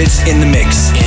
favorites in the mix.